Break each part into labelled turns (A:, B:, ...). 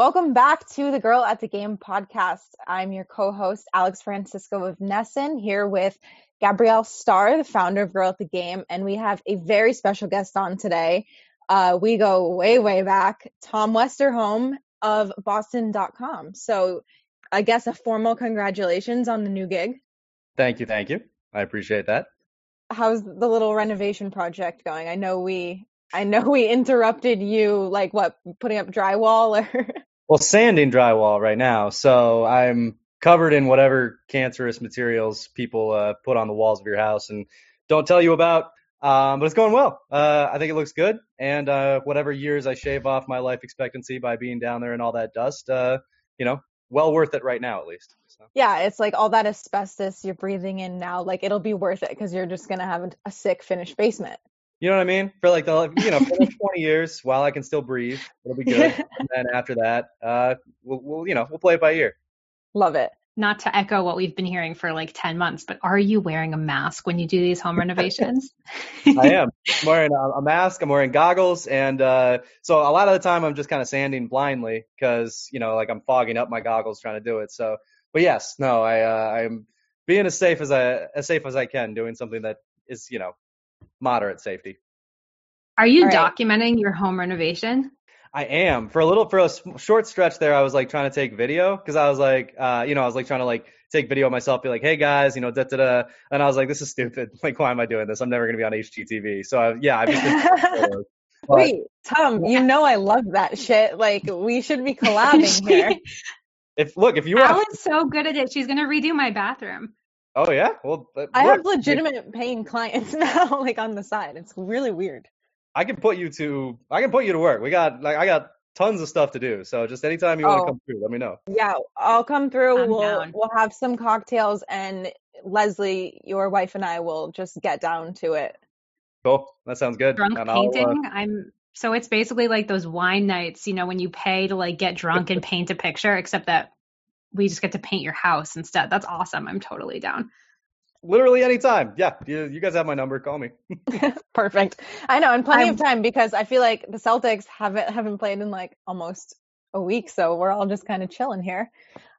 A: Welcome back to the Girl at the Game podcast. I'm your co-host Alex Francisco of NESN here with Gabrielle Starr, the founder of Girl at the Game, and we have a very special guest on today. Uh, we go way, way back. Tom Westerholm of Boston.com. So, I guess a formal congratulations on the new gig.
B: Thank you, thank you. I appreciate that.
A: How's the little renovation project going? I know we I know we interrupted you like what putting up drywall or
B: Well, sanding drywall right now. So I'm covered in whatever cancerous materials people uh, put on the walls of your house and don't tell you about. Um, but it's going well. Uh, I think it looks good. And uh, whatever years I shave off my life expectancy by being down there in all that dust, uh, you know, well worth it right now at least. So.
A: Yeah, it's like all that asbestos you're breathing in now, like it'll be worth it because you're just gonna have a sick finished basement.
B: You know what I mean? For like the you know for the 20 years, while I can still breathe, it'll be good. and then after that, uh, we'll, we'll you know we'll play it by ear.
A: Love it.
C: Not to echo what we've been hearing for like 10 months, but are you wearing a mask when you do these home renovations?
B: I am. I'm wearing a, a, mask. I'm wearing goggles, and uh, so a lot of the time I'm just kind of sanding blindly because you know like I'm fogging up my goggles trying to do it. So, but yes, no, I uh, I'm being as safe as I as safe as I can, doing something that is you know moderate safety.
C: Are you right. documenting your home renovation?
B: I am for a little for a short stretch there. I was like trying to take video because I was like, uh, you know, I was like trying to like take video of myself, be like, hey guys, you know, da da da, and I was like, this is stupid. Like, why am I doing this? I'm never gonna be on HGTV. So I, yeah, I've just been
A: but, Wait, Tom, you know I love that shit. Like, we should be collabing here.
B: If look, if you
C: want, Alan's so good at it. She's gonna redo my bathroom.
B: Oh yeah, well,
A: I have legitimate paying clients now, like on the side. It's really weird.
B: I can put you to I can put you to work. We got like I got tons of stuff to do. So just anytime you oh, want to come through, let me know.
A: Yeah, I'll come through. I'm we'll down. we'll have some cocktails and Leslie, your wife and I will just get down to it.
B: Cool. That sounds good.
C: Drunk and painting. Uh, I'm so it's basically like those wine nights, you know, when you pay to like get drunk and paint a picture, except that we just get to paint your house instead. That's awesome. I'm totally down.
B: Literally anytime. Yeah, you, you guys have my number. Call me.
A: Perfect. I know, and plenty I'm, of time because I feel like the Celtics haven't haven't played in like almost a week, so we're all just kind of chilling here.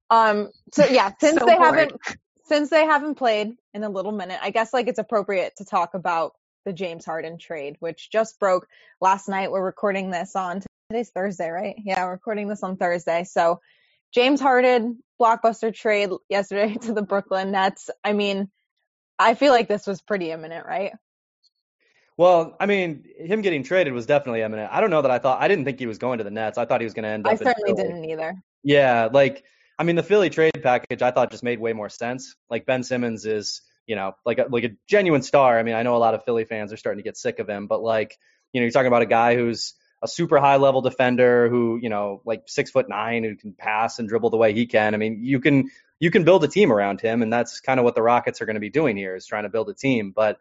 A: Um. So yeah, since so they bored. haven't since they haven't played in a little minute, I guess like it's appropriate to talk about the James Harden trade, which just broke last night. We're recording this on today's Thursday, right? Yeah, we're recording this on Thursday. So James Harden blockbuster trade yesterday to the Brooklyn Nets. I mean, I feel like this was pretty imminent, right?
B: Well, I mean, him getting traded was definitely imminent. I don't know that I thought I didn't think he was going to the Nets. I thought he was going to end up.
A: I certainly didn't either.
B: Yeah, like I mean, the Philly trade package I thought just made way more sense. Like Ben Simmons is, you know, like a, like a genuine star. I mean, I know a lot of Philly fans are starting to get sick of him, but like, you know, you're talking about a guy who's a super high level defender who, you know, like six foot nine who can pass and dribble the way he can. I mean, you can you can build a team around him, and that's kind of what the Rockets are going to be doing here is trying to build a team. But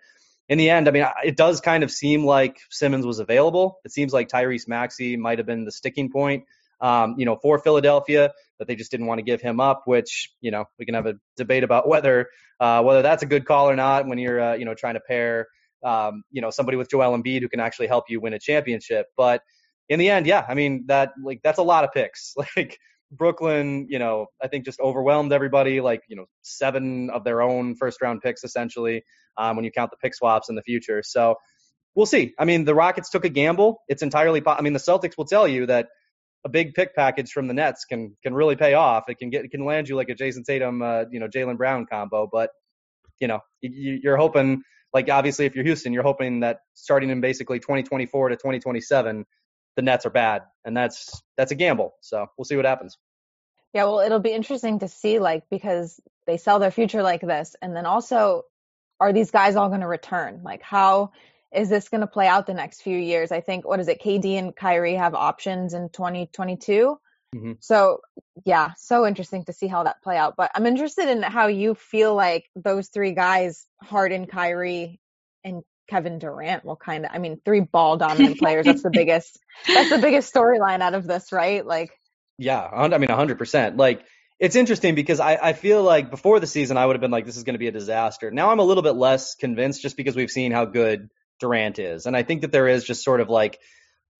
B: in the end, I mean, it does kind of seem like Simmons was available. It seems like Tyrese Maxey might have been the sticking point, um, you know, for Philadelphia that they just didn't want to give him up. Which you know we can have a debate about whether uh, whether that's a good call or not when you're uh, you know trying to pair um, you know, somebody with Joel Embiid who can actually help you win a championship. But in the end, yeah, I mean that like that's a lot of picks. Like Brooklyn, you know, I think just overwhelmed everybody. Like you know, seven of their own first round picks essentially um, when you count the pick swaps in the future. So we'll see. I mean, the Rockets took a gamble. It's entirely. Po- I mean, the Celtics will tell you that a big pick package from the Nets can can really pay off. It can get it can land you like a Jayson Tatum, uh, you know, Jaylen Brown combo. But you know, you, you're hoping like obviously if you're Houston, you're hoping that starting in basically 2024 to 2027, the Nets are bad, and that's that's a gamble. So we'll see what happens.
A: Yeah, well, it'll be interesting to see, like, because they sell their future like this, and then also, are these guys all going to return? Like, how is this going to play out the next few years? I think what is it? KD and Kyrie have options in 2022. Mm-hmm. So yeah, so interesting to see how that play out. But I'm interested in how you feel like those three guys, Harden, Kyrie, and Kevin Durant will kind of I mean, three ball dominant players. That's the biggest that's the biggest storyline out of this, right? Like
B: Yeah, I mean hundred percent. Like it's interesting because I, I feel like before the season I would have been like, this is gonna be a disaster. Now I'm a little bit less convinced just because we've seen how good Durant is. And I think that there is just sort of like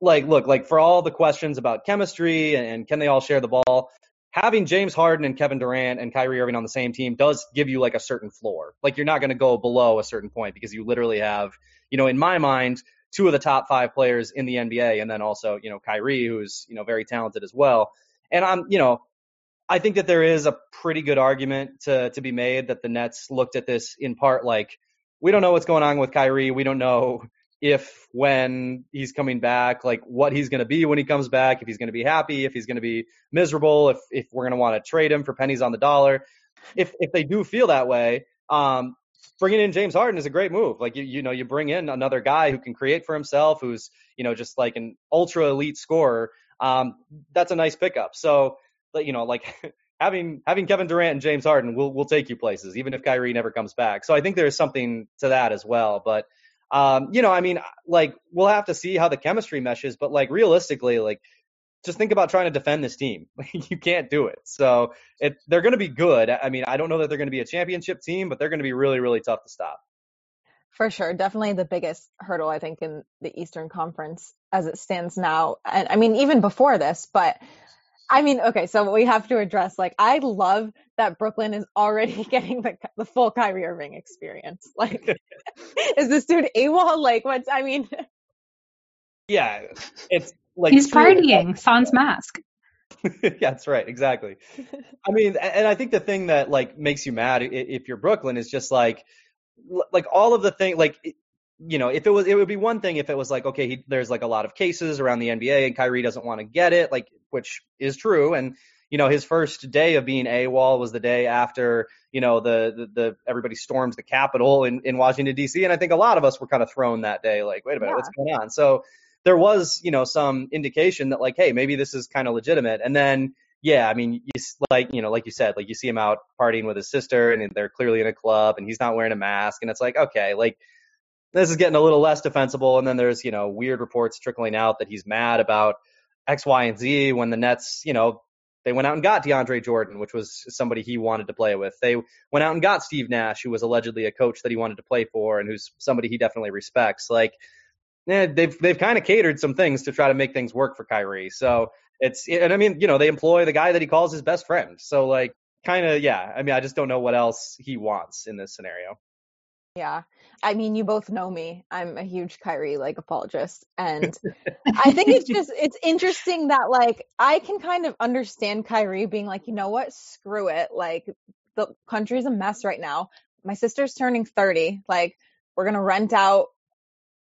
B: like, look, like for all the questions about chemistry and, and can they all share the ball, having James Harden and Kevin Durant and Kyrie Irving on the same team does give you like a certain floor. Like you're not going to go below a certain point because you literally have, you know, in my mind, two of the top five players in the NBA, and then also, you know, Kyrie, who's you know very talented as well. And I'm, you know, I think that there is a pretty good argument to to be made that the Nets looked at this in part like we don't know what's going on with Kyrie. We don't know if when he's coming back, like what he's going to be when he comes back, if he's going to be happy, if he's going to be miserable, if if we're going to want to trade him for pennies on the dollar. If if they do feel that way, um, bringing in James Harden is a great move. Like you you know you bring in another guy who can create for himself, who's you know just like an ultra elite scorer. Um, that's a nice pickup. So you know like having having Kevin Durant and James Harden will will take you places, even if Kyrie never comes back. So I think there's something to that as well. But um, you know, I mean, like we'll have to see how the chemistry meshes, but like realistically, like just think about trying to defend this team. you can't do it. So it, they're going to be good. I mean, I don't know that they're going to be a championship team, but they're going to be really, really tough to stop.
A: For sure. Definitely the biggest hurdle, I think, in the Eastern Conference as it stands now. And I mean, even before this, but I mean, okay, so we have to address like I love that Brooklyn is already getting the the full Kyrie Irving experience. Like, is this dude AWOL? Like, what's I mean?
B: Yeah, it's like
C: he's partying sans mask.
B: yeah, that's right, exactly. I mean, and I think the thing that like makes you mad if you're Brooklyn is just like, like all of the thing, like you know, if it was, it would be one thing if it was like, okay, he, there's like a lot of cases around the NBA and Kyrie doesn't want to get it, like, which is true. And, you know, his first day of being AWOL was the day after, you know, the, the, the everybody storms the Capitol in, in Washington, D.C. And I think a lot of us were kind of thrown that day, like, wait a minute, yeah. what's going on? So there was, you know, some indication that like, hey, maybe this is kind of legitimate. And then, yeah, I mean, you like, you know, like you said, like you see him out partying with his sister and they're clearly in a club and he's not wearing a mask. And it's like, okay, like, this is getting a little less defensible. And then there's, you know, weird reports trickling out that he's mad about X, Y, and Z when the Nets, you know, they went out and got DeAndre Jordan, which was somebody he wanted to play with. They went out and got Steve Nash, who was allegedly a coach that he wanted to play for and who's somebody he definitely respects. Like, yeah, they've they've kind of catered some things to try to make things work for Kyrie. So it's and I mean, you know, they employ the guy that he calls his best friend. So like, kind of, yeah. I mean, I just don't know what else he wants in this scenario.
A: Yeah. I mean, you both know me. I'm a huge Kyrie like apologist. And I think it's just it's interesting that like I can kind of understand Kyrie being like, you know what, screw it. Like the country's a mess right now. My sister's turning 30. Like, we're gonna rent out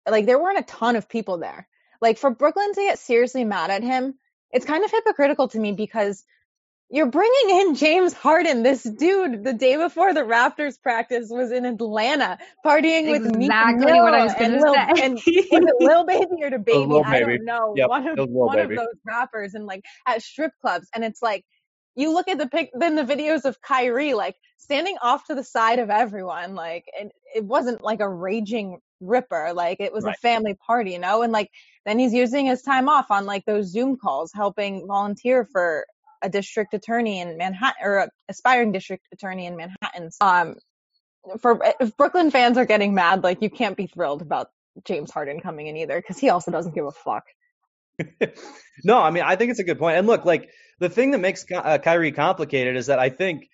A: like there weren't a ton of people there. Like for Brooklyn to get seriously mad at him, it's kind of hypocritical to me because you're bringing in James Harden, this dude, the day before the Raptors practice was in Atlanta partying
C: exactly
A: with
C: exactly what I was going to say.
A: And was it Lil Baby or DaBaby? I don't know. Yep, one of one baby. of those rappers, and like at strip clubs, and it's like you look at the pic, then the videos of Kyrie like standing off to the side of everyone, like it, it wasn't like a raging ripper, like it was right. a family party, you know, and like then he's using his time off on like those Zoom calls, helping volunteer for a district attorney in Manhattan or aspiring district attorney in Manhattan. Um, for if Brooklyn fans are getting mad, like you can't be thrilled about James Harden coming in either because he also doesn't give a fuck.
B: no, I mean I think it's a good point. And look, like the thing that makes uh, Kyrie complicated is that I think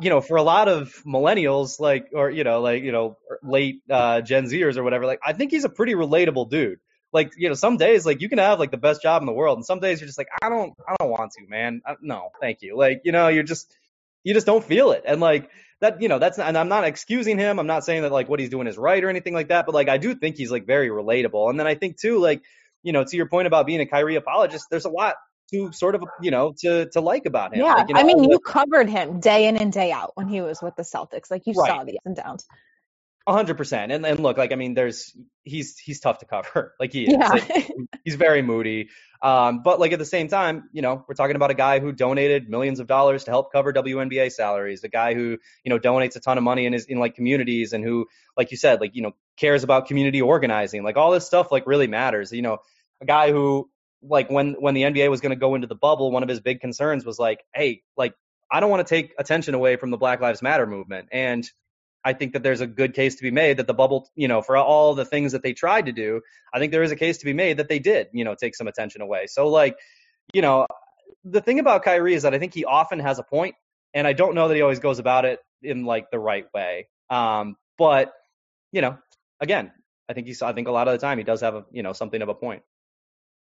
B: you know for a lot of millennials like or you know like you know late uh, Gen Zers or whatever, like I think he's a pretty relatable dude like you know some days like you can have like the best job in the world and some days you're just like i don't i don't want to man. I, no thank you. Like you know you're just you just don't feel it. And like that you know that's and i'm not excusing him. I'm not saying that like what he's doing is right or anything like that but like i do think he's like very relatable. And then i think too like you know to your point about being a Kyrie apologist there's a lot to sort of you know to to like about him.
A: Yeah
B: like,
A: you
B: know,
A: i mean you covered him day in and day out when he was with the celtics. Like you right. saw the ups and downs
B: hundred percent. And and look, like I mean, there's he's he's tough to cover. Like he is. Yeah. Like, he's very moody. Um, but like at the same time, you know, we're talking about a guy who donated millions of dollars to help cover WNBA salaries. A guy who you know donates a ton of money in his in like communities and who, like you said, like you know cares about community organizing. Like all this stuff like really matters. You know, a guy who like when when the NBA was going to go into the bubble, one of his big concerns was like, hey, like I don't want to take attention away from the Black Lives Matter movement and I think that there's a good case to be made that the bubble, you know, for all the things that they tried to do, I think there is a case to be made that they did, you know, take some attention away. So like, you know, the thing about Kyrie is that I think he often has a point, and I don't know that he always goes about it in like the right way. Um, but you know, again, I think he's I think a lot of the time he does have a you know something of a point.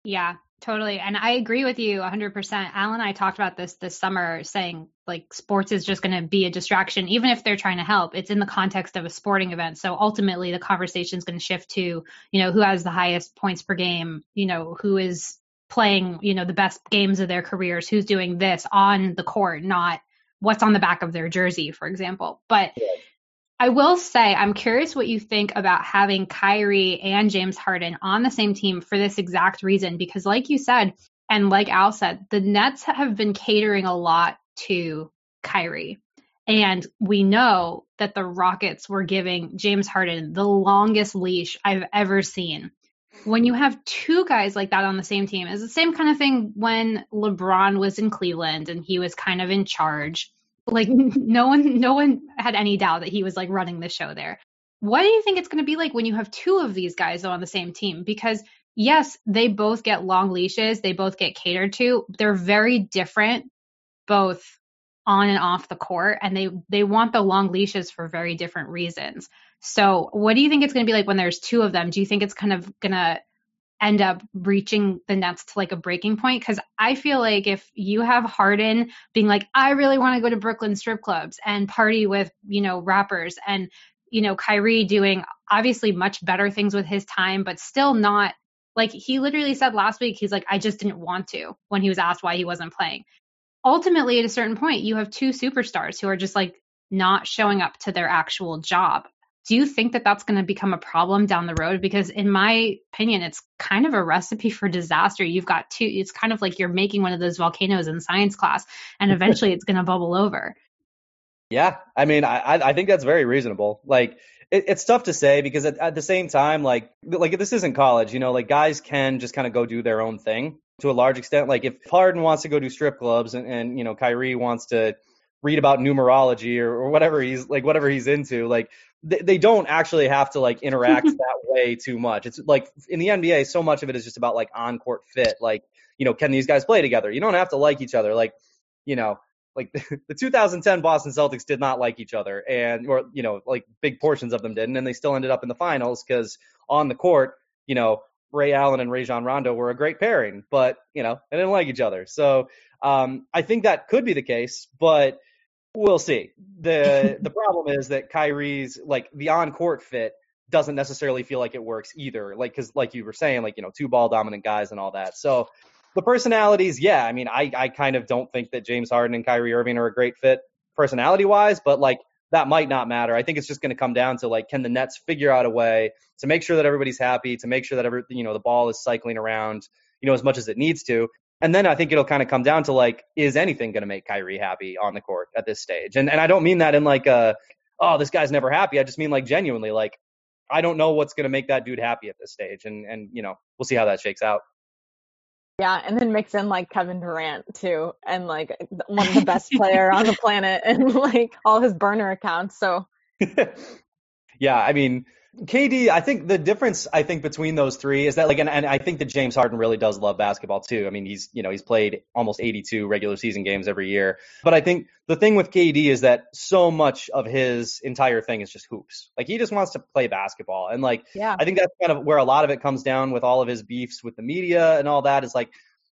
C: Yeah, totally. And I agree with you 100%. Alan and I talked about this this summer saying like sports is just going to be a distraction even if they're trying to help. It's in the context of a sporting event. So ultimately the conversation is going to shift to, you know, who has the highest points per game, you know, who is playing, you know, the best games of their careers, who's doing this on the court, not what's on the back of their jersey, for example. But I will say, I'm curious what you think about having Kyrie and James Harden on the same team for this exact reason. Because, like you said, and like Al said, the Nets have been catering a lot to Kyrie. And we know that the Rockets were giving James Harden the longest leash I've ever seen. When you have two guys like that on the same team, it's the same kind of thing when LeBron was in Cleveland and he was kind of in charge like no one no one had any doubt that he was like running the show there. What do you think it's going to be like when you have two of these guys on the same team? Because yes, they both get long leashes, they both get catered to. They're very different both on and off the court and they they want the long leashes for very different reasons. So, what do you think it's going to be like when there's two of them? Do you think it's kind of going to end up reaching the Nets to like a breaking point. Cause I feel like if you have Harden being like, I really want to go to Brooklyn strip clubs and party with, you know, rappers and, you know, Kyrie doing obviously much better things with his time, but still not like he literally said last week, he's like, I just didn't want to when he was asked why he wasn't playing. Ultimately, at a certain point, you have two superstars who are just like not showing up to their actual job. Do you think that that's going to become a problem down the road? Because in my opinion it's kind of a recipe for disaster. You've got two it's kind of like you're making one of those volcanoes in science class and eventually it's going to bubble over.
B: Yeah i mean i i think that's very reasonable. Like it, it's tough to say because at, at the same time like like this isn't college you know like guys can just kind of go do their own thing to a large extent. Like if harden wants to go do strip clubs and, and you know kyrie wants to read about numerology or, or whatever he's like whatever he's into like they, they don't actually have to like interact that way too much. It's like in the nba so much of it is just about like on court fit. Like you know can these guys play together? You don't have to like each other. Like you know like the 2010 Boston Celtics did not like each other and or you know like big portions of them didn't and they still ended up in the finals cuz on the court you know Ray Allen and Rajon Rondo were a great pairing but you know they didn't like each other so um, I think that could be the case but We'll see. the The problem is that Kyrie's like the on court fit doesn't necessarily feel like it works either. Like because like you were saying, like you know, two ball dominant guys and all that. So the personalities, yeah. I mean, I I kind of don't think that James Harden and Kyrie Irving are a great fit personality wise, but like that might not matter. I think it's just going to come down to like, can the Nets figure out a way to make sure that everybody's happy, to make sure that every, you know, the ball is cycling around, you know, as much as it needs to. And then I think it'll kind of come down to like, is anything going to make Kyrie happy on the court at this stage? And and I don't mean that in like a, oh, this guy's never happy. I just mean like genuinely, like I don't know what's going to make that dude happy at this stage. And and you know, we'll see how that shakes out.
A: Yeah, and then mix in like Kevin Durant too, and like one of the best player on the planet, and like all his burner accounts. So.
B: yeah, I mean, KD, I think the difference I think between those three is that like, and, and, I think that James Harden really does love basketball too. I mean, he's you know he's played almost 82 regular season games every year. But I think the thing with KD is that so much of his entire thing is just hoops. Like he just wants to play basketball, and like yeah. I think that's kind of where a lot of it comes down with all of his beefs with the media and all that. Is like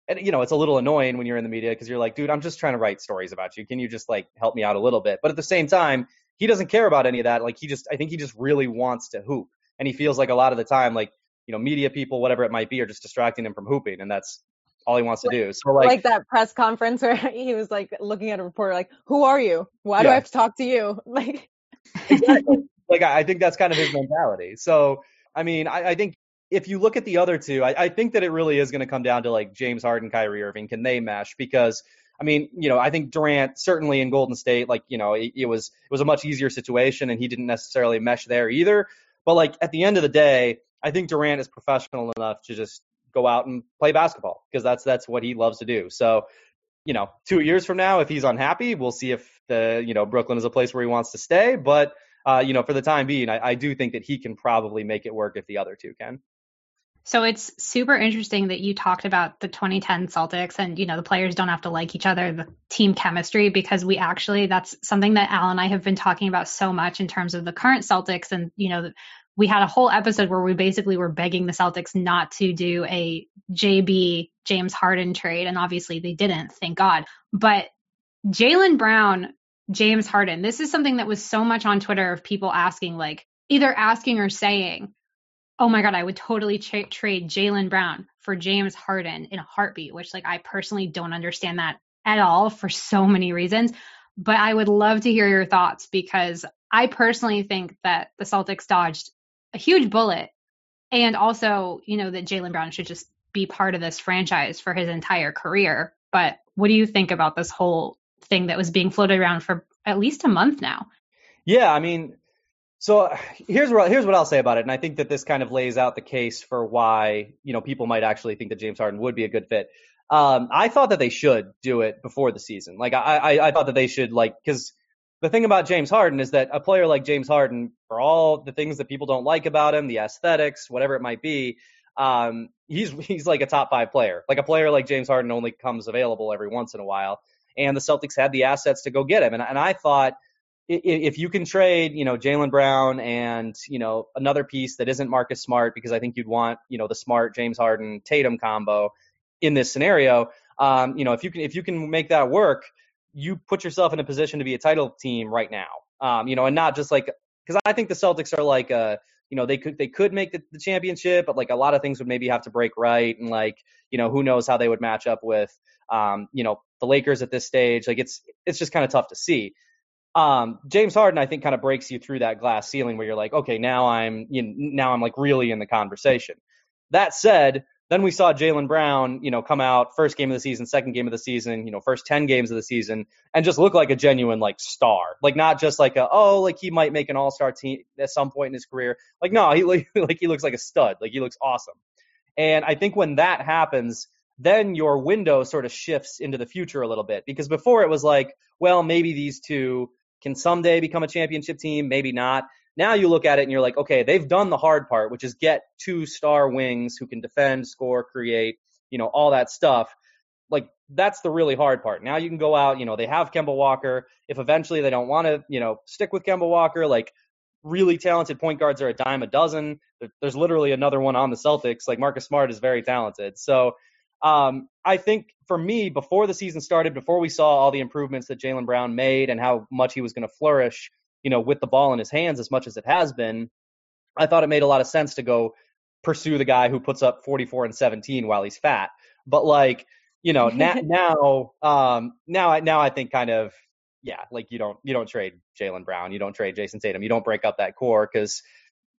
B: and you know it's a little annoying when you're in the media because you're like dude i'm just trying to write stories about you can you just like help me out a little bit but at the same time he doesn't care about any of that like he just i think he just really wants to hoop and he feels like a lot of the time like you know media people whatever it might be are just distracting him from hooping and that's all he wants to do so like,
A: like that press conference where he was like looking at a reporter like who are you why yeah. do i have to talk to you like
B: exactly. like I, think that's kind of his mentality so i mean I, I think if you look at the other two, I, I think that it really is going to come down to like James Harden, Kyrie Irving. Can they mesh? Because I mean, you know, I think Durant certainly in Golden State, like you know, it, it was it was a much easier situation, and he didn't necessarily mesh there either. But like at the end of the day, I think Durant is professional enough to just go out and play basketball because that's that's what he loves to do. So, you know, two years from now, if he's unhappy, we'll see if the you know Brooklyn is a place where he wants to stay. But uh, you know, for the time being, I, I do think that he can probably make it work if the other two can.
C: So it's super interesting that you talked about the 2010 Celtics and, you know, the players don't have to like each other, the team chemistry, because we actually, that's something that Al and I have been talking about so much in terms of the current Celtics. And, you know, we had a whole episode where we basically were begging the Celtics not to do a JB James Harden trade. And obviously they didn't, thank God. But Jaylen Brown, James Harden, this is something that was so much on Twitter of people asking, like, either asking or saying, oh my god, I would totally tra- trade Jaylen Brown for James Harden in a heartbeat, which like I personally don't understand that at all for so many reasons. But I would love to hear your thoughts because I personally think that the Celtics dodged a huge bullet and also, you know, that Jaylen Brown should just be part of this franchise for his entire career. But what do you think about this whole thing that was being floated around for at least a month now?
B: Yeah, I mean, so here's what here's what I'll say about it, and I think that this kind of lays out the case for why you know people might actually think that James Harden would be a good fit. Um, I thought that they should do it before the season. Like I, I, I thought that they should like because the thing about James Harden is that a player like James Harden, for all the things that people don't like about him, the aesthetics, whatever it might be, um, he's he's like a top five player. Like a player like James Harden only comes available every once in a while, and the Celtics had the assets to go get him. And and I thought if you can trade, you know, Jaylen Brown and, you know, another piece that isn't Marcus Smart, because I think you'd want, you know, the Smart James Harden Tatum combo in this scenario. Um, you know, if you can if you can make that work, you put yourself in a position to be a title team right now. Um, you know, and not just like because I think the Celtics are like uh, you know, they could they could make the, the championship, but like a lot of things would maybe have to break right, and like, you know, who knows how they would match up with, um, you know, the Lakers at this stage. Like it's it's just kind of tough to see. Um, James Harden, I think, kind of breaks you through that glass ceiling where you're like, okay, now I'm, you know, now I'm like really in the conversation. That said, then we saw Jaylen Brown, you know, come out first game of the season, second game of the season, you know, first 10 games of the season and just look like a genuine like star. Like not just like a, oh, like he might make an all-star team at some point in his career. Like no, he like he looks like a stud. Like he looks awesome. And I think when that happens, then your window sort of shifts into the future a little bit because before it was like, well, maybe these two can someday become a championship team, maybe not. Now you look at it and you're like, okay, they've done the hard part, which is get two star wings who can defend, score, create, you know, all that stuff. Like that's the really hard part. Now you can go out, you know, they have Kemba Walker. If eventually they don't want to, you know, stick with Kemba Walker, like really talented point guards are a dime a dozen. There's literally another one on the Celtics. Like Marcus Smart is very talented. So um, I think for me, before the season started, before we saw all the improvements that Jaylen Brown made and how much he was going to flourish, you know, with the ball in his hands as much as it has been, I thought it made a lot of sense to go pursue the guy who puts up 44 and 17 while he's fat. But like, you know, now, now, um, now, I, now I think kind of, yeah, like you don't, you don't trade Jaylen Brown, you don't trade Jayson Tatum, you don't break up that core because,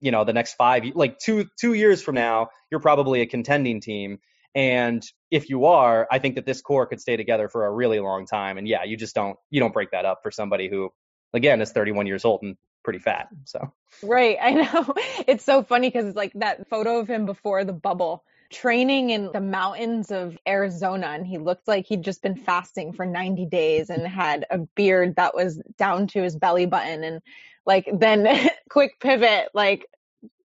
B: you know, the next five, like two, two years from now, you're probably a contending team and if you are, I think that this core could stay together for a really long time. And yeah, you just don't you don't break that up for somebody who, again, is 31 years old and pretty fat. So
A: right, I know it's so funny because it's like that photo of him before the bubble training in the mountains of Arizona and he looked like he'd just been fasting for 90 days and had a beard that was down to his belly button and like then quick pivot like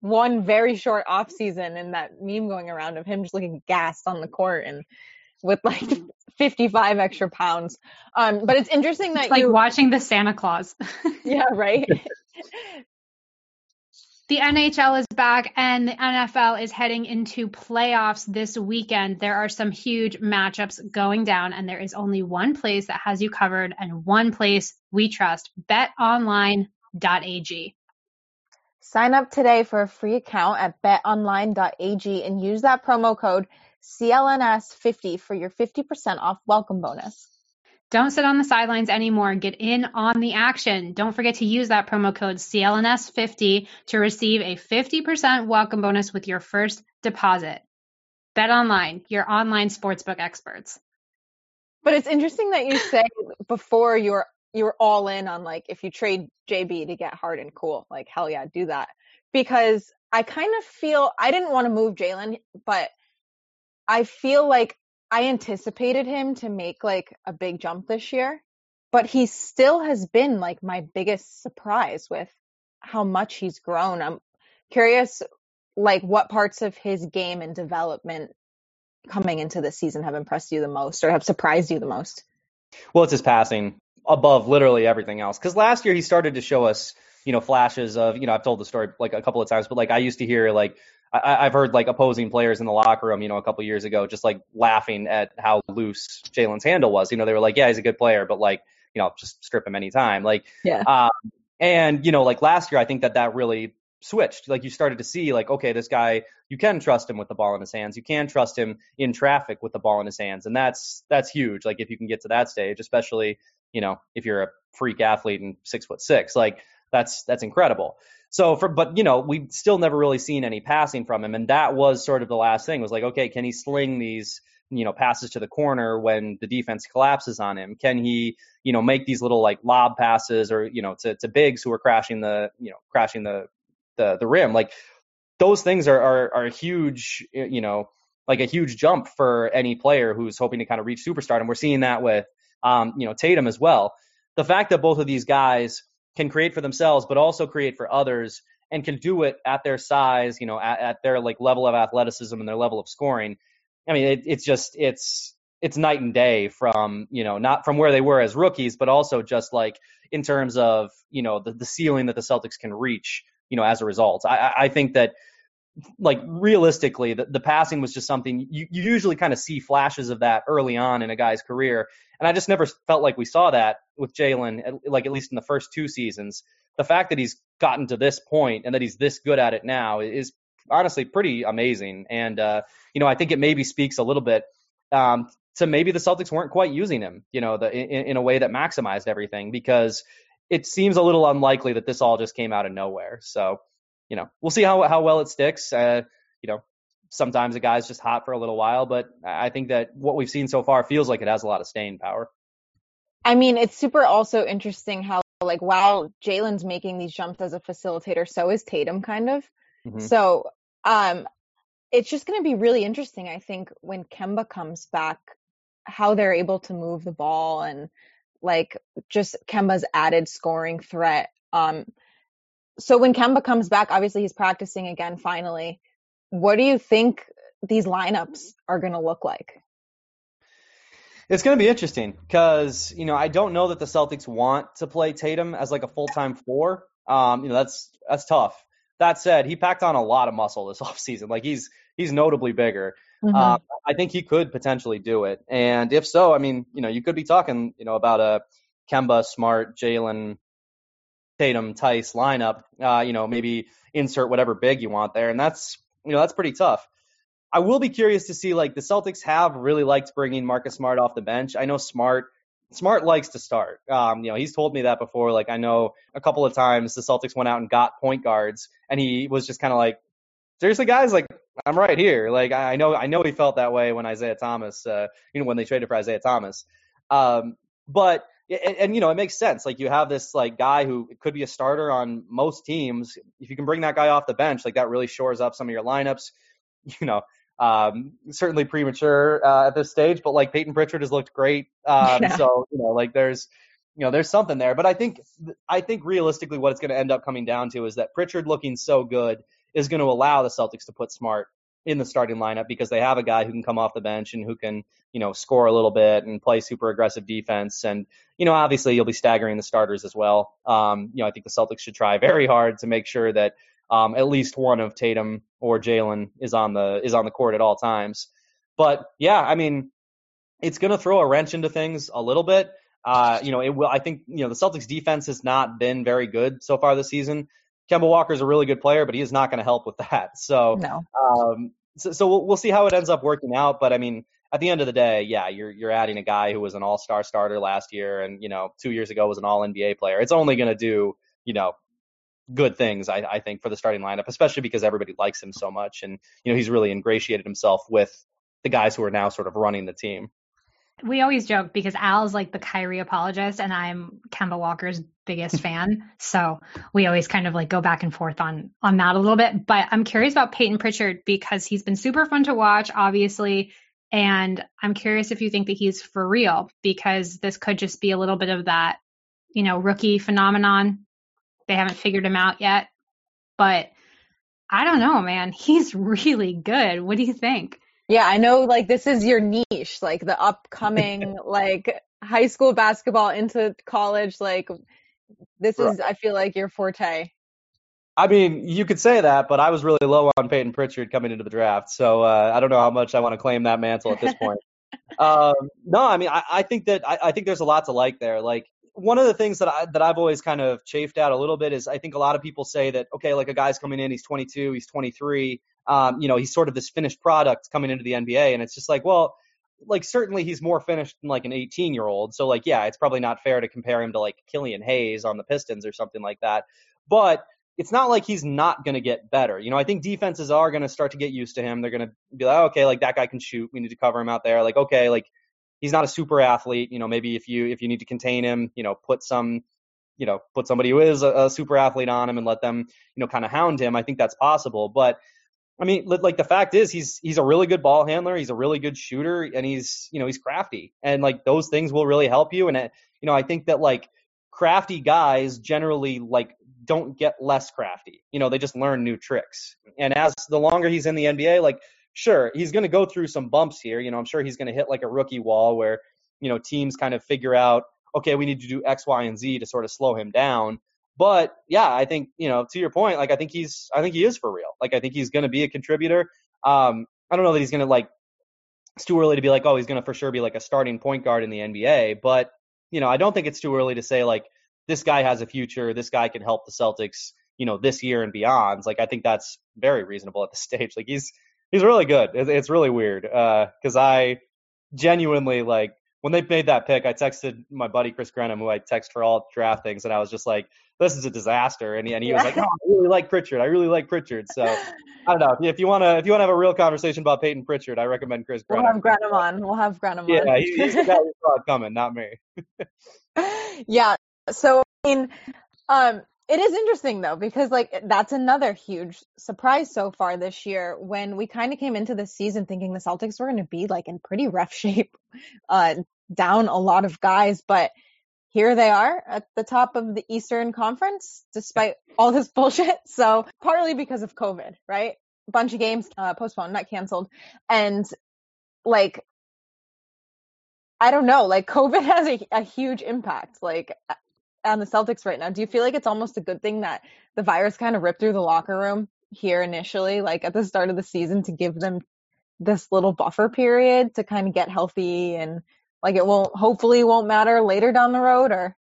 A: one very short off season and that meme going around of him just looking gassed on the court and with like 55 extra pounds. Um, but it's interesting that
C: it's like
A: you,
C: watching the Santa Claus.
A: yeah, right.
C: the NHL is back and the NFL is heading into playoffs this weekend. There are some huge matchups going down, and there is only one place that has you covered and one place we trust betonline.ag.
A: Sign up today for a free account at betonline.ag and use that promo code CLNS50 for your 50% off welcome bonus.
C: Don't sit on the sidelines anymore. Get in on the action. Don't forget to use that promo code CLNS50 to receive a 50% welcome bonus with your first deposit. Bet online, your online sportsbook experts.
A: But it's interesting that you say before you're all in on like if you trade JB to get Harden, cool. Like hell yeah, do that. Because I kind of feel I didn't want to move Jaylen, but I feel like I anticipated him to make like a big jump this year, but he still has been like my biggest surprise with how much he's grown. I'm curious, like what parts of his game and development coming into this season have impressed you the most or have surprised you the most?
B: Well, it's his passing above literally everything else. Because last year he started to show us, you know, flashes of, you know, I've told the story like a couple of times, but like I used to hear like I, have heard like opposing players in the locker room, you know, a couple years ago, just like laughing at how loose Jaylen's handle was. You know, they were like, yeah, he's a good player, but like, you know, just strip him anytime. Like,
A: yeah.
B: Um, and you know, like last year, I think that that really switched. Like you started to see like, okay, this guy, you can trust him with the ball in his hands. You can trust him in traffic with the ball in his hands. And that's, that's huge. Like if you can get to that stage, especially, you know, if you're a freak athlete and six foot six, like that's, that's incredible. So for, but you know, we've still never really seen any passing from him. And that was sort of the last thing was like, okay, can he sling these, you know, passes to the corner when the defense collapses on him? Can he, you know, make these little like lob passes or, you know, to, to bigs who are crashing the, you know, crashing the, the, the rim? Like those things are, are, are huge, you know, like a huge jump for any player who's hoping to kind of reach superstar. And we're seeing that with, um, you know, Tatum as well. The fact that both of these guys can create for themselves, but also create for others and can do it at their size, you know, at, at their like level of athleticism and their level of scoring. I mean, it, it's just, it's, it's night and day from, you know, not from where they were as rookies, but also just like in terms of, you know, the, the ceiling that the Celtics can reach, you know, as a result. I, I think that like realistically, the, the passing was just something you, you usually kind of see flashes of that early on in a guy's career. And I just never felt like we saw that with Jaylen, like at least in the first two seasons. The fact that he's gotten to this point and that he's this good at it now is honestly pretty amazing. And, uh, you know, I think it maybe speaks a little bit um, to maybe the Celtics weren't quite using him, you know, the, in, in a way that maximized everything because it seems a little unlikely that this all just came out of nowhere. So, you know, we'll see how how well it sticks. Uh, you know, sometimes a guy's just hot for a little while, but I think that what we've seen so far feels like it has a lot of staying power.
A: I mean, it's super also interesting how like while Jaylen's making these jumps as a facilitator, so is Tatum kind of. Mm-hmm. So um it's just gonna be really interesting, I think, when Kemba comes back, how they're able to move the ball and like just Kemba's added scoring threat. Um so when Kemba comes back, obviously he's practicing again finally. What do you think these lineups are going to look like?
B: It's going to be interesting because, you know, I don't know that the Celtics want to play Tatum as like a full-time four. Um, you know, that's that's tough. That said, he packed on a lot of muscle this offseason. Like he's he's notably bigger. Mm-hmm. Um, I think he could potentially do it. And if so, I mean, you know, you could be talking, you know, about a Kemba, Smart, Jaylen, Tatum, Theis lineup, uh, you know, maybe insert whatever big you want there. And that's, you know, that's pretty tough. I will be curious to see, like, the Celtics have really liked bringing Marcus Smart off the bench. I know Smart, Smart likes to start. Um, you know, he's told me that before. Like, I know a couple of times the Celtics went out and got point guards, and he was just kind of like, seriously, guys, like, I'm right here. Like, I know, I know he felt that way when Isaiah Thomas, uh, you know, when they traded for Isaiah Thomas. Um, but and, and, you know it makes sense. Like you have this like guy who could be a starter on most teams. If you can bring that guy off the bench, like that really shores up some of your lineups. You know, um, certainly premature uh, at this stage, but like Payton Pritchard has looked great. Um, yeah. So you know, like there's you know there's something there. But I think I think realistically, what it's going to end up coming down to is that Pritchard looking so good is going to allow the Celtics to put Smart in the starting lineup because they have a guy who can come off the bench and who can, you know, score a little bit and play super aggressive defense. And, you know, obviously you'll be staggering the starters as well. Um, you know, I think the Celtics should try very hard to make sure that um, at least one of Tatum or Jaylen is on the is on the court at all times. But yeah, I mean, it's going to throw a wrench into things a little bit. Uh, you know, it will. I think you know the Celtics defense has not been very good so far this season. Kemba Walker is a really good player, but he is not going to help with that. So,
A: no.
B: um, so, so we'll, we'll see how it ends up working out. But I mean, at the end of the day, yeah, you're you're adding a guy who was an All-Star starter last year, and you know, two years ago was an All-NBA player. It's only going to do, you know, good things, I, I think, for the starting lineup, especially because everybody likes him so much, and you know, he's really ingratiated himself with the guys who are now sort of running the team
C: we always joke because Al's like the Kyrie apologist and I'm Kemba Walker's biggest fan. So we always kind of like go back and forth on on that a little bit. But I'm curious about Payton Pritchard because he's been super fun to watch, obviously. And I'm curious if you think that he's for real because this could just be a little bit of that, you know, rookie phenomenon. they haven't figured him out yet. But I don't know, man. He's really good. What do you think?
A: Yeah, I know like this is your niche, like the upcoming like high school basketball into college like this right. is I feel like your forte.
B: I mean, you could say that, but I was really low on Payton Pritchard coming into the draft, so uh, I don't know how much I want to claim that mantle at this point. um, no, I mean, I, I think that I, I, think there's a lot to like there. Like one of the things that I that I've always kind of chafed at a little bit is I think a lot of people say that okay, like a guy's coming in, he's 22, he's 23, um, you know, he's sort of this finished product coming into the NBA, and it's just like, well, like certainly he's more finished than like an 18 year old, so like yeah, it's probably not fair to compare him to like Killian Hayes on the Pistons or something like that, but it's not like he's not going to get better. You know, I think defenses are going to start to get used to him. They're going to be like, oh, okay, like that guy can shoot. We need to cover him out there. Like, okay, like he's not a super athlete. You know, maybe if you if you need to contain him, you know, put some, you know, put somebody who is a, a super athlete on him and let them, you know, kind of hound him. I think that's possible. But I mean, like the fact is, he's he's a really good ball handler. He's a really good shooter, and he's you know he's crafty, and like those things will really help you. And it, you know, I think that like crafty guys generally like don't get less crafty. You know, they just learn new tricks. And as the longer he's in the NBA, like sure, he's going to go through some bumps here. You know, I'm sure he's going to hit like a rookie wall where, you know, teams kind of figure out, okay, we need to do X, Y, and Z to sort of slow him down. But yeah, I think, you know, to your point, like I think he's I think he is for real. Like I think he's going to be a contributor. Um I don't know that he's going to like it's too early to be like, oh, he's going to for sure be like a starting point guard in the NBA, but you know, I don't think it's too early to say like this guy has a future. This guy can help the Celtics, you know, this year and beyond. Like I think that's very reasonable at this stage. Like he's he's really good. It's really weird because uh, I genuinely like when they made that pick. I texted my buddy Chris Grenham, who I text for all draft things, and I was just like, "This is a disaster." And he, and he was like, "Oh, I really like Pritchard. I really like Pritchard." So I don't know if you want to if you want to have a real conversation about Payton Pritchard, I recommend Chris Grenham.
A: We'll have Grenham on. We'll have Grenham
B: on. Yeah, he, he's the guy who saw it coming, not me.
A: yeah, so, I mean, um, it is interesting though because like that's another huge surprise so far this year when we kind of came into the season thinking the Celtics were going to be like in pretty rough shape, uh, down a lot of guys, but here they are at the top of the Eastern Conference despite all this bullshit. So partly because of COVID, right? A bunch of games uh, postponed, not canceled, and like I don't know, like COVID has a, a huge impact. Like on the Celtics right now, do you feel like it's almost a good thing that the virus kind of ripped through the locker room here initially, like at the start of the season to give them this little buffer period to kind of get healthy and like it won't hopefully won't matter later down the road or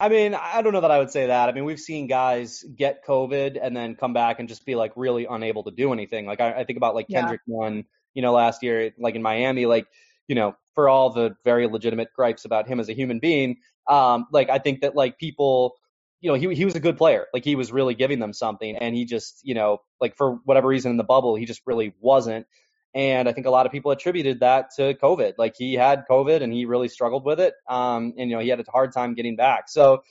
B: I mean, I don't know that I would say that. I mean, we've seen guys get COVID and then come back and just be like really unable to do anything. Like I, I think about like Kendrick yeah. Nunn, you know, last year, like in Miami, like, you know, for all the very legitimate gripes about him as a human being, um, like I think that like people, you know, he he was a good player. Like he was really giving them something, and he just, you know, like for whatever reason in the bubble, he just really wasn't. And I think a lot of people attributed that to COVID. Like he had COVID and he really struggled with it. Um, and you know, he had a hard time getting back. So,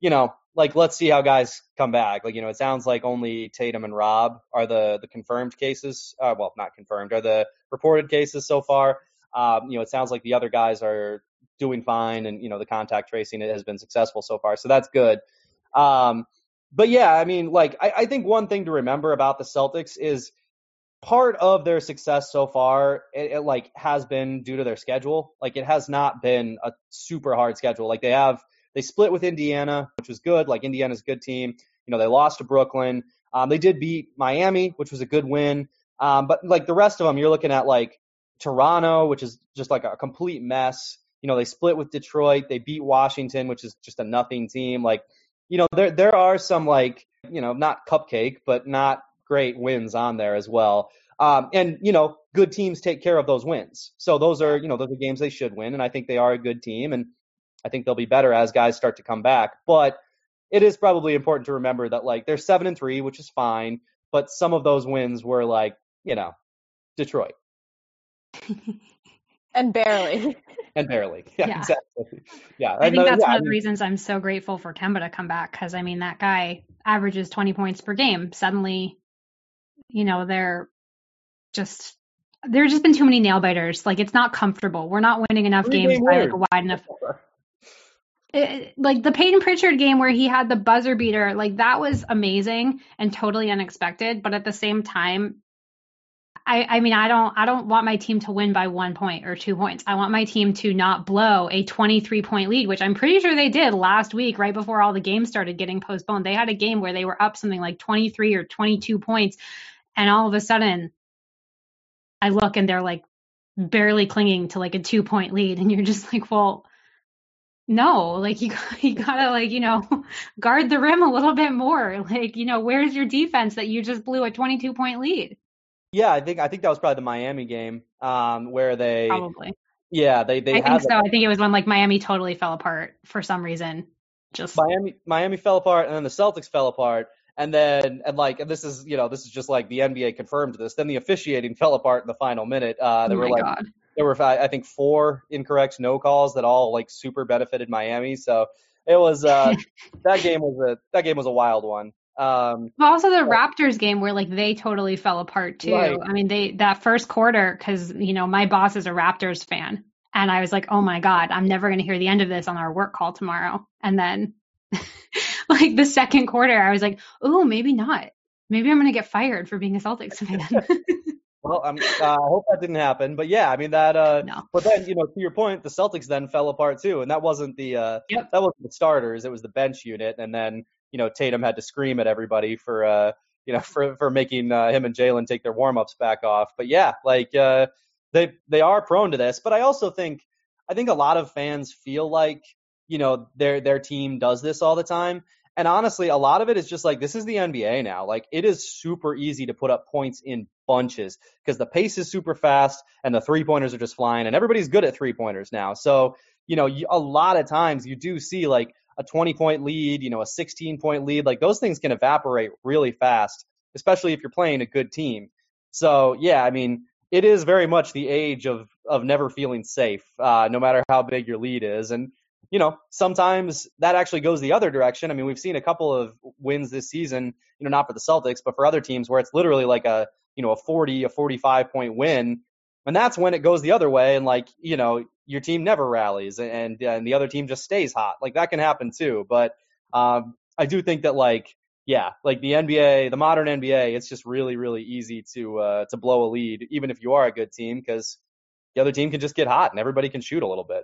B: you know, like let's see how guys come back. Like, you know, it sounds like only Tatum and Rob are the the confirmed cases. Uh, well, not confirmed, are the reported cases so far. Um, you know, it sounds like the other guys are doing fine, and you know the contact tracing it has been successful so far, so that's good. Um, but yeah, I mean, like I, I think one thing to remember about the Celtics is part of their success so far it, it, like has been due to their schedule. Like it has not been a super hard schedule. Like they have they split with indiana which was good. Like indiana's a good team. You know they lost to brooklyn. Um, they did beat miami which was a good win. Um, but like the rest of them you're looking at like toronto which is just like a complete mess you know, they split with Detroit. They beat Washington, which is just a nothing team. Like, you know, there there are some like, you know, not cupcake, but not great wins on there as well. Um, and you know, good teams take care of those wins. So those are, you know, those are games they should win, and I think they are a good team, and I think they'll be better as guys start to come back. But it is probably important to remember that like they're seven and three, which is fine, but some of those wins were like, you know, Detroit.
A: and barely.
B: and barely. Yeah, yeah. exactly. Yeah.
C: I think that's yeah, one of the reasons I'm so grateful for Kemba to come back because I mean that guy averages 20 points per game. Suddenly, you know, they're just there's just been too many nail biters. Like it's not comfortable. We're not winning enough games by like a wide enough. it, eh, eh, like the Payton Pritchard game where he had the buzzer beater, like that was amazing and totally unexpected. But at the same time, I, I mean, I don't, I don't want my team to win by one point or two points. I want my team to not blow a 23 point lead, which I'm pretty sure they did last week, right before all the games started getting postponed. They had a game where they were up something like 23 or 22 points, and all of a sudden, I look and they're like barely clinging to like a two point lead, and you're just like, well no, like you, you gotta like, you know, guard the rim a little bit more. Like, you know, where's your defense that you just blew a 22 point lead?
B: Yeah, I think I think that was probably the Miami game, um, where they
C: probably.
B: Yeah, they they.
C: I think so. I think it was when like Miami totally fell apart for some reason. Just
B: Miami Miami fell apart, and then the Celtics fell apart, and then and like and this is you know this is just like the NBA confirmed this. Then the officiating fell apart in the final minute. Uh, there
C: oh
B: were like
C: God
B: there were I think four incorrect no calls that all like super benefited Miami. So it was uh, that game was a that game was a wild one. Um,
C: also the Raptors game where like they totally fell apart too. Right. I mean, they that first quarter because you know my boss is a Raptors fan, and I was like, oh my god, I'm never going to hear the end of this on our work call tomorrow. And then like the second quarter, I was like, oh, maybe not. Maybe I'm going to get fired for being a Celtics fan.
B: Well, I'm, uh, I hope that didn't happen, but yeah, I mean that. Uh, no. But then, you know, to your point, the Celtics then fell apart too, and that wasn't the uh,
C: yep.
B: that wasn't the starters; it was the bench unit, and then you know Tatum had to scream at everybody for uh, you know for for making uh, him and Jaylen take their warm ups back off. But yeah, like uh, they they are prone to this, but I also think I think a lot of fans feel like you know their their team does this all the time, and honestly, a lot of it is just like this is the NBA now. Like it is super easy to put up points in bunches because the pace is super fast and the three pointers are just flying and everybody's good at three pointers now. So, you know, a lot of times you do see like a 20 point lead, you know, a 16 point lead, like those things can evaporate really fast, especially if you're playing a good team. So, yeah, I mean, it is very much the age of of never feeling safe, uh, no matter how big your lead is. And you know, sometimes that actually goes the other direction. I mean, we've seen a couple of wins this season, you know, not for the Celtics, but for other teams where it's literally like a, you know, a 40, a 45 point win. And that's when it goes the other way. And like, you know, your team never rallies and, and the other team just stays hot. Like that can happen too. But, um, I do think that like, yeah, like the NBA, the modern NBA, it's just really, really easy to, uh, to blow a lead, even if you are a good team, because the other team can just get hot and everybody can shoot a little bit.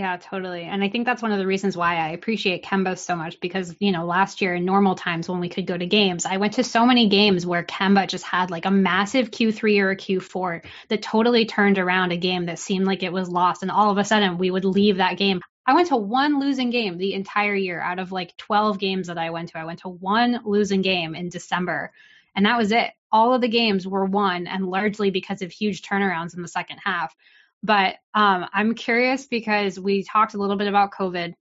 C: Yeah, totally. And I think that's one of the reasons why I appreciate Kemba so much because, you know, last year in normal times when we could go to games, I went to so many games where Kemba just had like a massive Q3 or a Q4 that totally turned around a game that seemed like it was lost. And all of a sudden we would leave that game. I went to one losing game the entire year out of like 12 games that I went to. I went to one losing game in December, and that was it. All of the games were won, and largely because of huge turnarounds in the second half. But um, I'm curious because we talked a little bit about COVID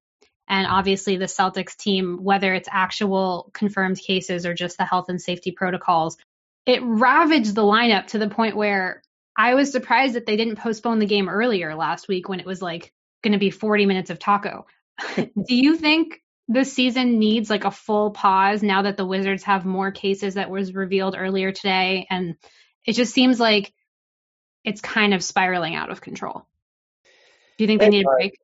C: and obviously the Celtics team, whether it's actual confirmed cases or just the health and safety protocols, it ravaged the lineup to the point where I was surprised that they didn't postpone the game earlier last week when it was like going to be 40 minutes of Tacko. Do you think this season needs like a full pause now that the Wizards have more cases that was revealed earlier today? And it just seems like it's kind of spiraling out of control. Do you think they need a break?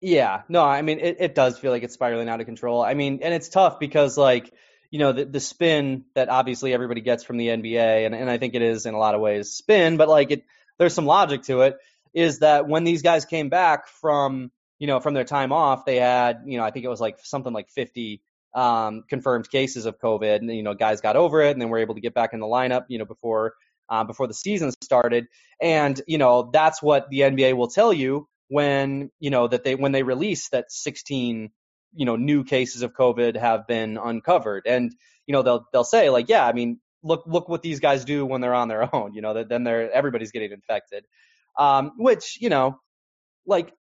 B: Yeah, no, I mean it, it does feel like it's spiraling out of control. I mean, and it's tough because like, you know, the the spin that obviously everybody gets from the NBA, and, and I think it is in a lot of ways spin, but like it there's some logic to it, is that when these guys came back from, you know, from their time off, they had, you know, I think it was like something like fifty um, confirmed cases of COVID, and you know, guys got over it, and then were able to get back in the lineup, you know, before uh, before the season started. And, you know, that's what the NBA will tell you when, you know, that they, when they release that 16, you know, new cases of COVID have been uncovered. And, you know, they'll, they'll say like, yeah, I mean, look, look what these guys do when they're on their own, you know, that then they're, everybody's getting infected. Um, which, you know, like,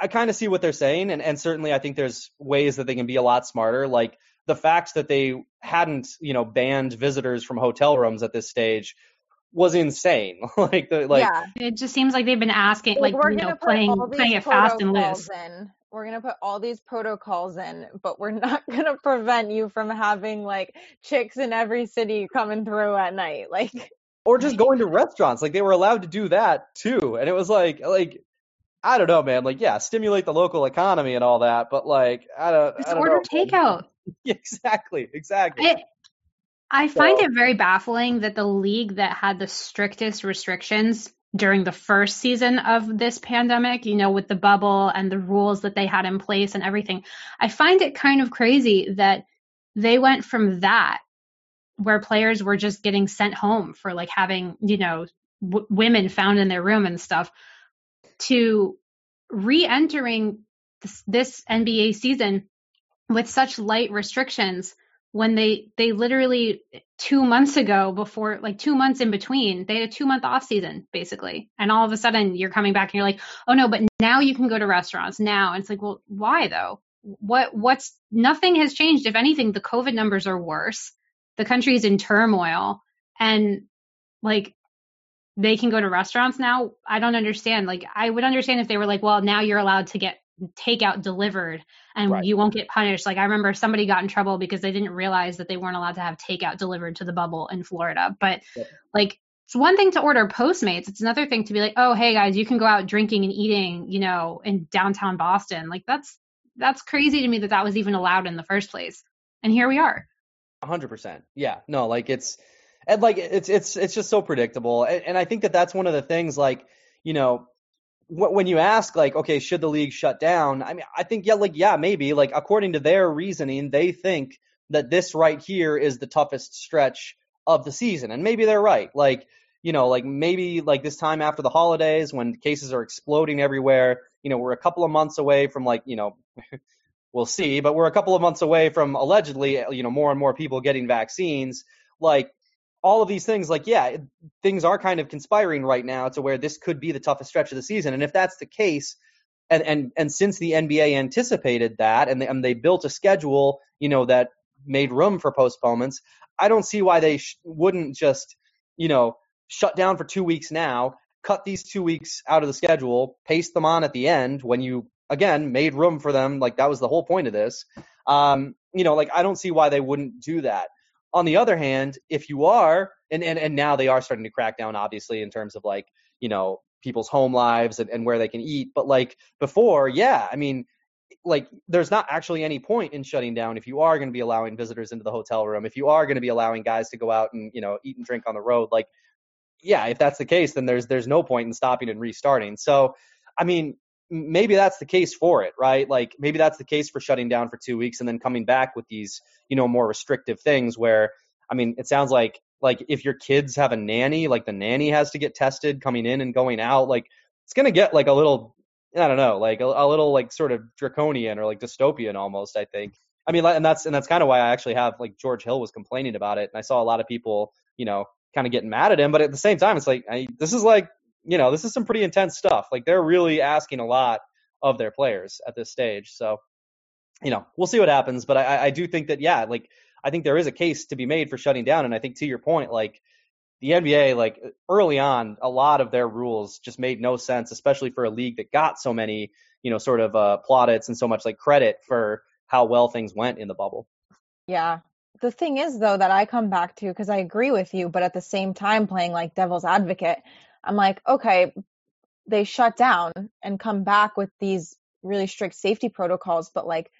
B: I, kind of see what they're saying. And, and certainly I think there's ways that they can be a lot smarter. Like, the fact that they hadn't, you know, banned visitors from hotel rooms at this stage was insane. like the like yeah.
C: it just seems like they've been asking like, like you know playing playing it fast and loose.
A: In. We're gonna put all these protocols in, but we're not gonna prevent you from having like chicks in every city coming through at night. Like
B: or just going to restaurants. Like they were allowed to do that too. And it was like like I don't know, man. Like, yeah, stimulate the local economy and all that, but like, I don't.
C: Just
B: I don't
C: order
B: know.
C: takeout.
B: exactly, exactly.
C: I, I find
B: So-
C: it very baffling that the league that had the strictest restrictions during the first season of this pandemic, you know, with the bubble and the rules that they had in place and everything, I find it kind of crazy that they went from that, where players were just getting sent home for like having, you know, w- women found in their room and stuff, to re entering this, this NBA season with such light restrictions when they they literally two months ago before like two months in between they had a two month off season basically. And all of a sudden you're coming back and you're like oh no but now you can go to restaurants now. And it's like well why though? What what's nothing has changed. If anything the covid numbers are worse. The country is in turmoil. And like they can go to restaurants now? I don't understand. Like i would understand if they were like well now you're allowed to get takeout delivered and
B: Right.
C: you won't get punished. Like I remember somebody got in trouble because they didn't realize that they weren't allowed to have takeout delivered to the bubble in Florida. But
B: Yep.
C: like it's one thing to order Postmates. It's another thing to be like, oh hey guys, you can go out drinking and eating, you know, in downtown Boston. Like that's that's crazy to me that that was even allowed in the first place. And here we are.
B: hundred percent. Yeah, no, like it's and like it's it's it's just so predictable, and, and I think that that's one of the things. Like you know, when you ask like, okay, should the league shut down? I mean, I think yeah, like yeah, maybe. Like according to their reasoning, they think that this right here is the toughest stretch of the season, and maybe they're right. Like you know, like maybe like this time after the holidays when cases are exploding everywhere. You know, we're a couple of months away from like you know. we'll see, but we're a couple of months away from allegedly, you know, more and more people getting vaccines. Like all of these things, like yeah, things are kind of conspiring right now to where this could be the toughest stretch of the season. And if that's the case, and and and since the NBA anticipated that and they, and they built a schedule, you know, that made room for postponements, I don't see why they sh- wouldn't just, you know, shut down for two weeks now, cut these two weeks out of the schedule, paste them on at the end when you again made room for them. Like that was the whole point of this. Um, you know, like I don't see why they wouldn't do that. On the other hand, if you are, and and and now they are starting to crack down, obviously, in terms of like you know people's home lives and, and where they can eat. But like before, yeah, I mean, like there's not actually any point in shutting down if you are going to be allowing visitors into the hotel room, if you are going to be allowing guys to go out and you know eat and drink on the road, like yeah, if that's the case, then there's there's no point in stopping and restarting. So, I mean, maybe that's the case for it, right? Like maybe that's the case for shutting down for two weeks and then coming back with these, you know, more restrictive things. Where, I mean, it sounds like like if your kids have a nanny, like the nanny has to get tested coming in and going out, like it's gonna get like a little, I don't know, like a, a little like sort of draconian or like dystopian almost. I think. I mean, and that's and that's kind of why I actually have like George Hill was complaining about it, and I saw a lot of people, you know, kind of getting mad at him. But at the same time, it's like I, this is like you know this is some pretty intense stuff. Like they're really asking a lot of their players at this stage. So you know we'll see what happens. But I, I do think that yeah, like I think there is a case to be made for shutting down. And I think to your point, like the NBA, like early on, a lot of their rules just made no sense, especially for a league that got so many you know sort of uh, plaudits and so much like credit for how well things went in the bubble.
A: Yeah. The thing is, though, that I come back to because I agree with you, but at the same time, playing like devil's advocate, I'm like, okay, they shut down and come back with these really strict safety protocols, but like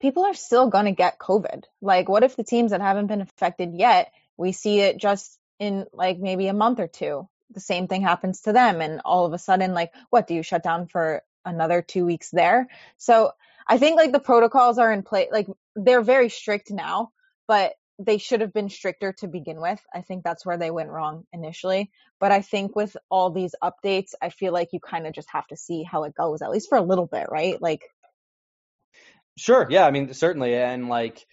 A: people are still going to get COVID. Like, what if the teams that haven't been affected yet, we see it just in like maybe a month or two? The same thing happens to them. And all of a sudden, like, what do you shut down for another two weeks there? So I think like the protocols are in place, like, they're very strict now, but they should have been stricter to begin with. I think that's where they went wrong initially. But I think with all these updates, I feel like you kind of just have to see how it goes, at least for a little bit, right? Like,
B: Sure. Yeah. I mean, certainly. And like,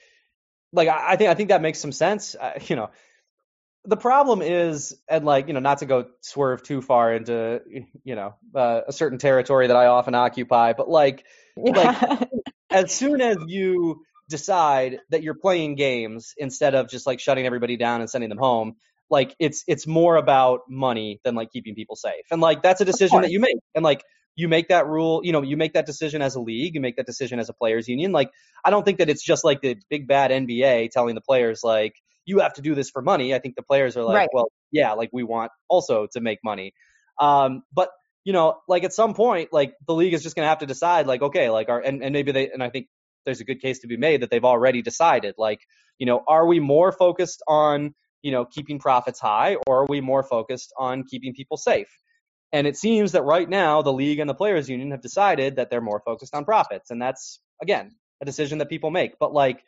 B: like I I think I think that makes some sense. Uh, you know, the problem is, and like you know, not to go swerve too far into you know uh, a certain territory that I often occupy, but like
A: yeah.
B: as soon as you decide that you're playing games instead of just like shutting everybody down and sending them home, like it's it's more about money than like keeping people safe, and like that's a decision that you make, and like you make that rule, you know, you make that decision as a league, you make that decision as a players union. Like I don't think that it's just like the big bad NBA telling the players like you have to do this for money. I think the players are like,
A: Right.
B: well, yeah, like we want also to make money. Um, but you know, like at some point, like the league is just going to have to decide, like, okay, like, our, and, and maybe they, and I think there's a good case to be made that they've already decided, like, you know, are we more focused on, you know, keeping profits high or are we more focused on keeping people safe? And it seems that right now the league and the players union have decided that they're more focused on profits. And that's, again, a decision that people make. But like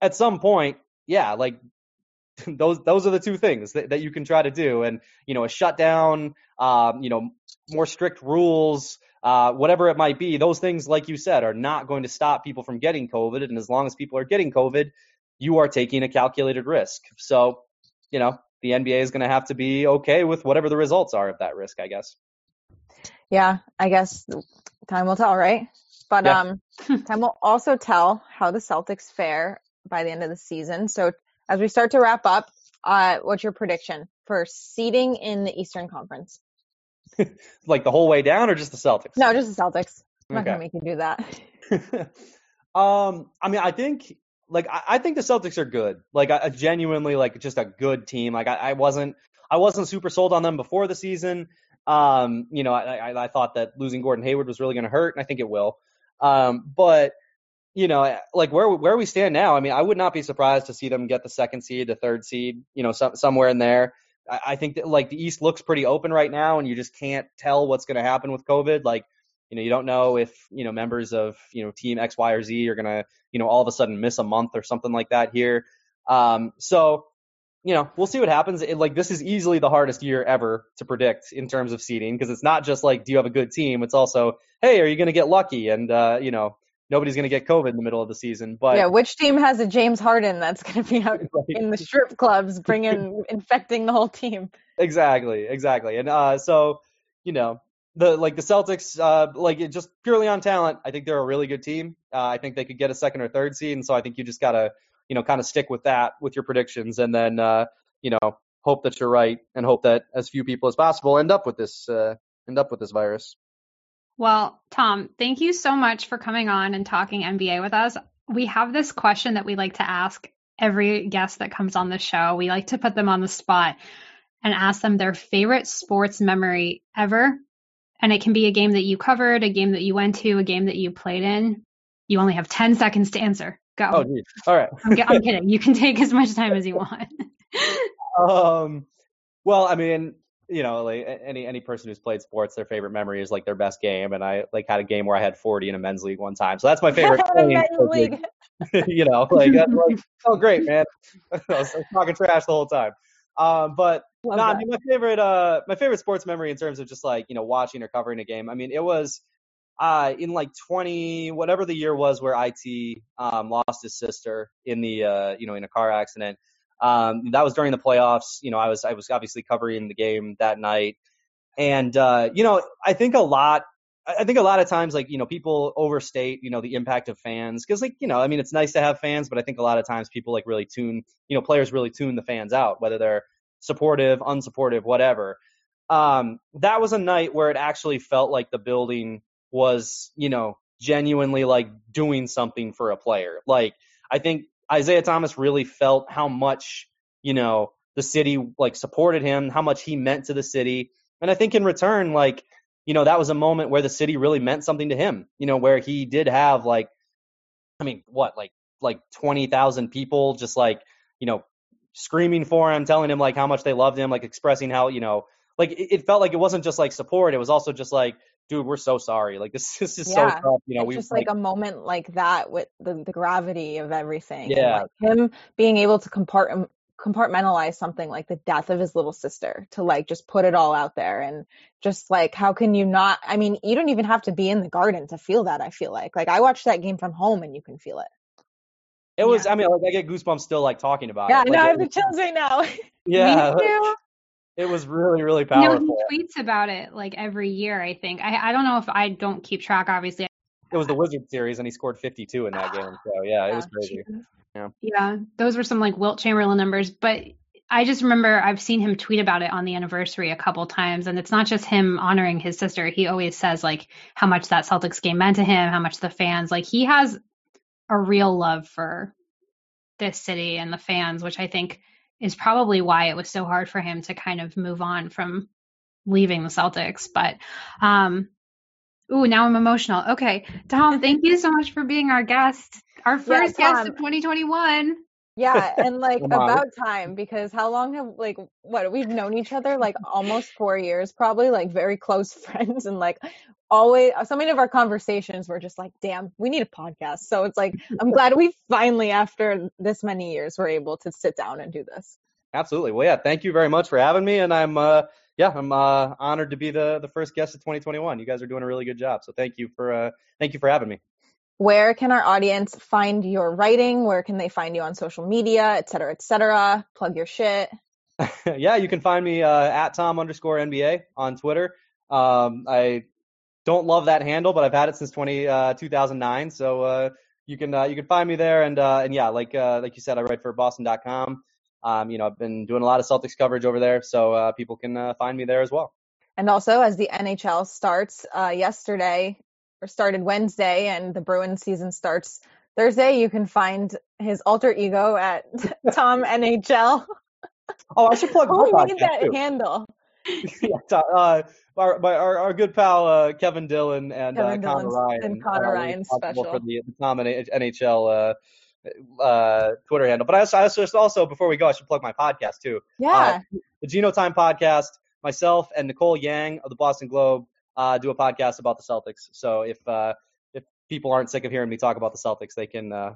B: at some point, yeah, like those those are the two things that, that you can try to do. And you know, a shutdown, um, you know, more strict rules, uh, whatever it might be, those things, like you said, are not going to stop people from getting COVID. And as long as people are getting COVID, you are taking a calculated risk. So, you know, the NBA is going to have to be okay with whatever the results are of that risk, I guess.
A: Yeah, I guess time will tell, right? But yeah. um, time will also tell how the Celtics fare by the end of the season. So as we start to wrap up, uh, what's your prediction for seeding in the Eastern Conference?
B: like the whole way down, or just the Celtics?
A: No, just the Celtics. I'm okay. not gonna make you do that.
B: um, I mean, I think like I, I, think the Celtics are good. Like a, a genuinely like just a good team. Like I, I, wasn't I wasn't super sold on them before the season. Um, you know, I, I, I thought that losing Gordon Hayward was really going to hurt, and I think it will. Um, but you know, like where where we stand now, I mean, I would not be surprised to see them get the second seed, the third seed, you know, some, somewhere in there. I, I think that like the East looks pretty open right now, and you just can't tell what's going to happen with COVID. Like, you know, you don't know if you know members of you know Team X, Y, or Z are going to you know all of a sudden miss a month or something like that here. Um, so you know, we'll see what happens. It, like this is easily the hardest year ever to predict in terms of seeding because it's not just like do you have a good team, it's also hey, are you going to get lucky and uh, you know nobody's going to get COVID in the middle of the season. But
A: yeah, which team has a James Harden that's going to be out in the strip clubs, bringing infecting the whole team?
B: Exactly, exactly. And uh, so you know the like the Celtics, uh, like just purely on talent, I think they're a really good team. Uh, I think they could get a second or third seed, and so I think you just gotta you know kind of stick with that with your predictions, and then uh, you know hope that you're right, and hope that as few people as possible end up with this uh, end up with this virus.
C: Well, Tom, thank you so much for coming on and talking NBA with us. We have this question that we like to ask every guest that comes on the show. We like to put them on the spot and ask them their favorite sports memory ever. And it can be a game that you covered, a game that you went to, a game that you played in. You only have 10 seconds to answer. Go.
B: Oh, geez. All right.
C: I'm, I'm kidding. You can take as much time as you want.
B: um, well, I mean, you know, like any any person who's played sports, their favorite memory is like their best game. And I like had a game where I had 40 in a men's league one time, so that's my favorite. game. you know, like, like oh great man, I was talking trash the whole time. Um, but nah, I mean my favorite uh my favorite sports memory in terms of just like you know watching or covering a game. I mean it was uh in like 20 whatever the year was where IT um lost his sister in the uh you know in a car accident um, that was during the playoffs. You know, I was I was obviously covering the game that night, and uh, you know, I think a lot. I think a lot of times, like you know, people overstate you know the impact of fans because, like you know, I mean, it's nice to have fans, but I think a lot of times people like really tune, you know, players really tune the fans out, whether they're supportive, unsupportive, whatever. Um, that was a night where it actually felt like the building was, you know, genuinely like doing something for a player. Like I think Isaiah Thomas really felt how much, you know, the city like supported him, how much he meant to the city. And I think in return, like, you know, that was a moment where the city really meant something to him, you know, where he did have like, I mean, what, like, like 20,000 people just like, you know, screaming for him, telling him like how much they loved him, like expressing how, you know, like it, it felt like it wasn't just like support. It was also just like, dude, we're so sorry. Like this, this is yeah. so tough. You know,
A: we just like, like, a moment like that with the, the gravity of everything.
B: Yeah.
A: Like him being able to compart- um, compartmentalize something like the death of his little sister to like just put it all out there and just like how can you not I mean you don't even have to be in the garden to feel that I feel like like I watched that game from home and you can feel it
B: it was yeah. I mean like I get goosebumps still like talking about
A: yeah,
B: it
A: yeah
B: like,
A: no I have the chills right now
B: yeah it was really really powerful.
C: You know, he tweets about it like every year. I think I I don't know if I don't keep track. Obviously,
B: it was the Wizard series, and he scored 52 in that game. So yeah, it was ah, crazy. Yeah,
C: yeah, those were some like Wilt Chamberlain numbers, but. I just remember I've seen him tweet about it on the anniversary a couple times, and it's not just him honoring his sister. He always says like how much that Celtics game meant to him, how much the fans like. He has a real love for this city and the fans, which I think is probably why it was so hard for him to kind of move on from leaving the Celtics. But um, ooh, now I'm emotional. Okay, Tom, thank you so much for being our guest, our first yeah, guest of 2021.
A: Yeah, and like about time because how long have like what we've known each other like almost four years, probably like very close friends, and like always so many of our conversations were just like, damn, we need a podcast. So it's like I'm glad we finally, after this many years, were able to sit down and do this.
B: Absolutely. Well, yeah, thank you very much for having me, and I'm uh yeah, I'm uh honored to be the the first guest of 2021. You guys are doing a really good job, so thank you for uh thank you for having me
A: where can our audience find your writing? Where can they find you on social media, et cetera, et cetera? Plug your shit.
B: yeah, you can find me uh, at Tom underscore NBA on Twitter. Um, I don't love that handle, but I've had it since 20, uh, 2009. So uh, you can uh, you can find me there. And uh, and yeah, like uh, like you said, I write for Boston.com. Um, you know, I've been doing a lot of Celtics coverage over there, so people can find me there as well.
A: And also, as the NHL starts yesterday, or started Wednesday and the Bruins season starts Thursday, you can find his alter ego at Tom NHL.
B: Oh, I should plug
A: Who made that too. handle?
B: yeah, uh, our, our, our good pal uh, Kevin Dillon and Kevin uh, Connor Ryan.
A: And Connor uh, Ryan special
B: for the, the Tom NHL uh, uh, Twitter handle. But I also, I also, also before we go, I should plug my podcast too.
A: Yeah.
B: the Geno Time podcast. Myself and Nicole Yang of the Boston Globe uh, do a podcast about the Celtics. So if uh, if people aren't sick of hearing me talk about the Celtics, they can uh,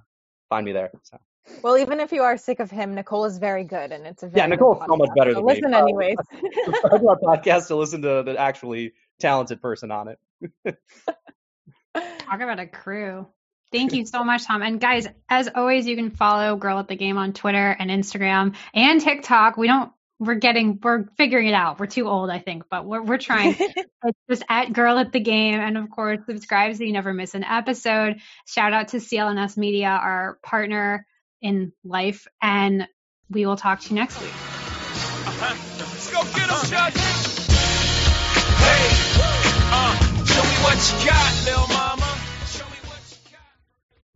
B: find me there. So.
A: Well, even if you are sick of him, Nicole is very good, and it's a
B: yeah. Nicole's so much better so than
A: listen
B: me.
A: anyways.
B: I do a podcast to listen to the actually talented person on it.
C: Talk about a crew. Thank you so much, Tom. And guys, as always, you can follow Girl at the Game on Twitter and Instagram and TikTok. We don't we're getting we're figuring it out. We're too old, I think, but we're we're trying. it's just at Girl at the Game, and of course, subscribe so you never miss an episode. Shout out to CLNS Media, our partner in life, and we will talk to you next week. Uh-huh. Let's go get uh-huh. Hey, uh, show me what you got, little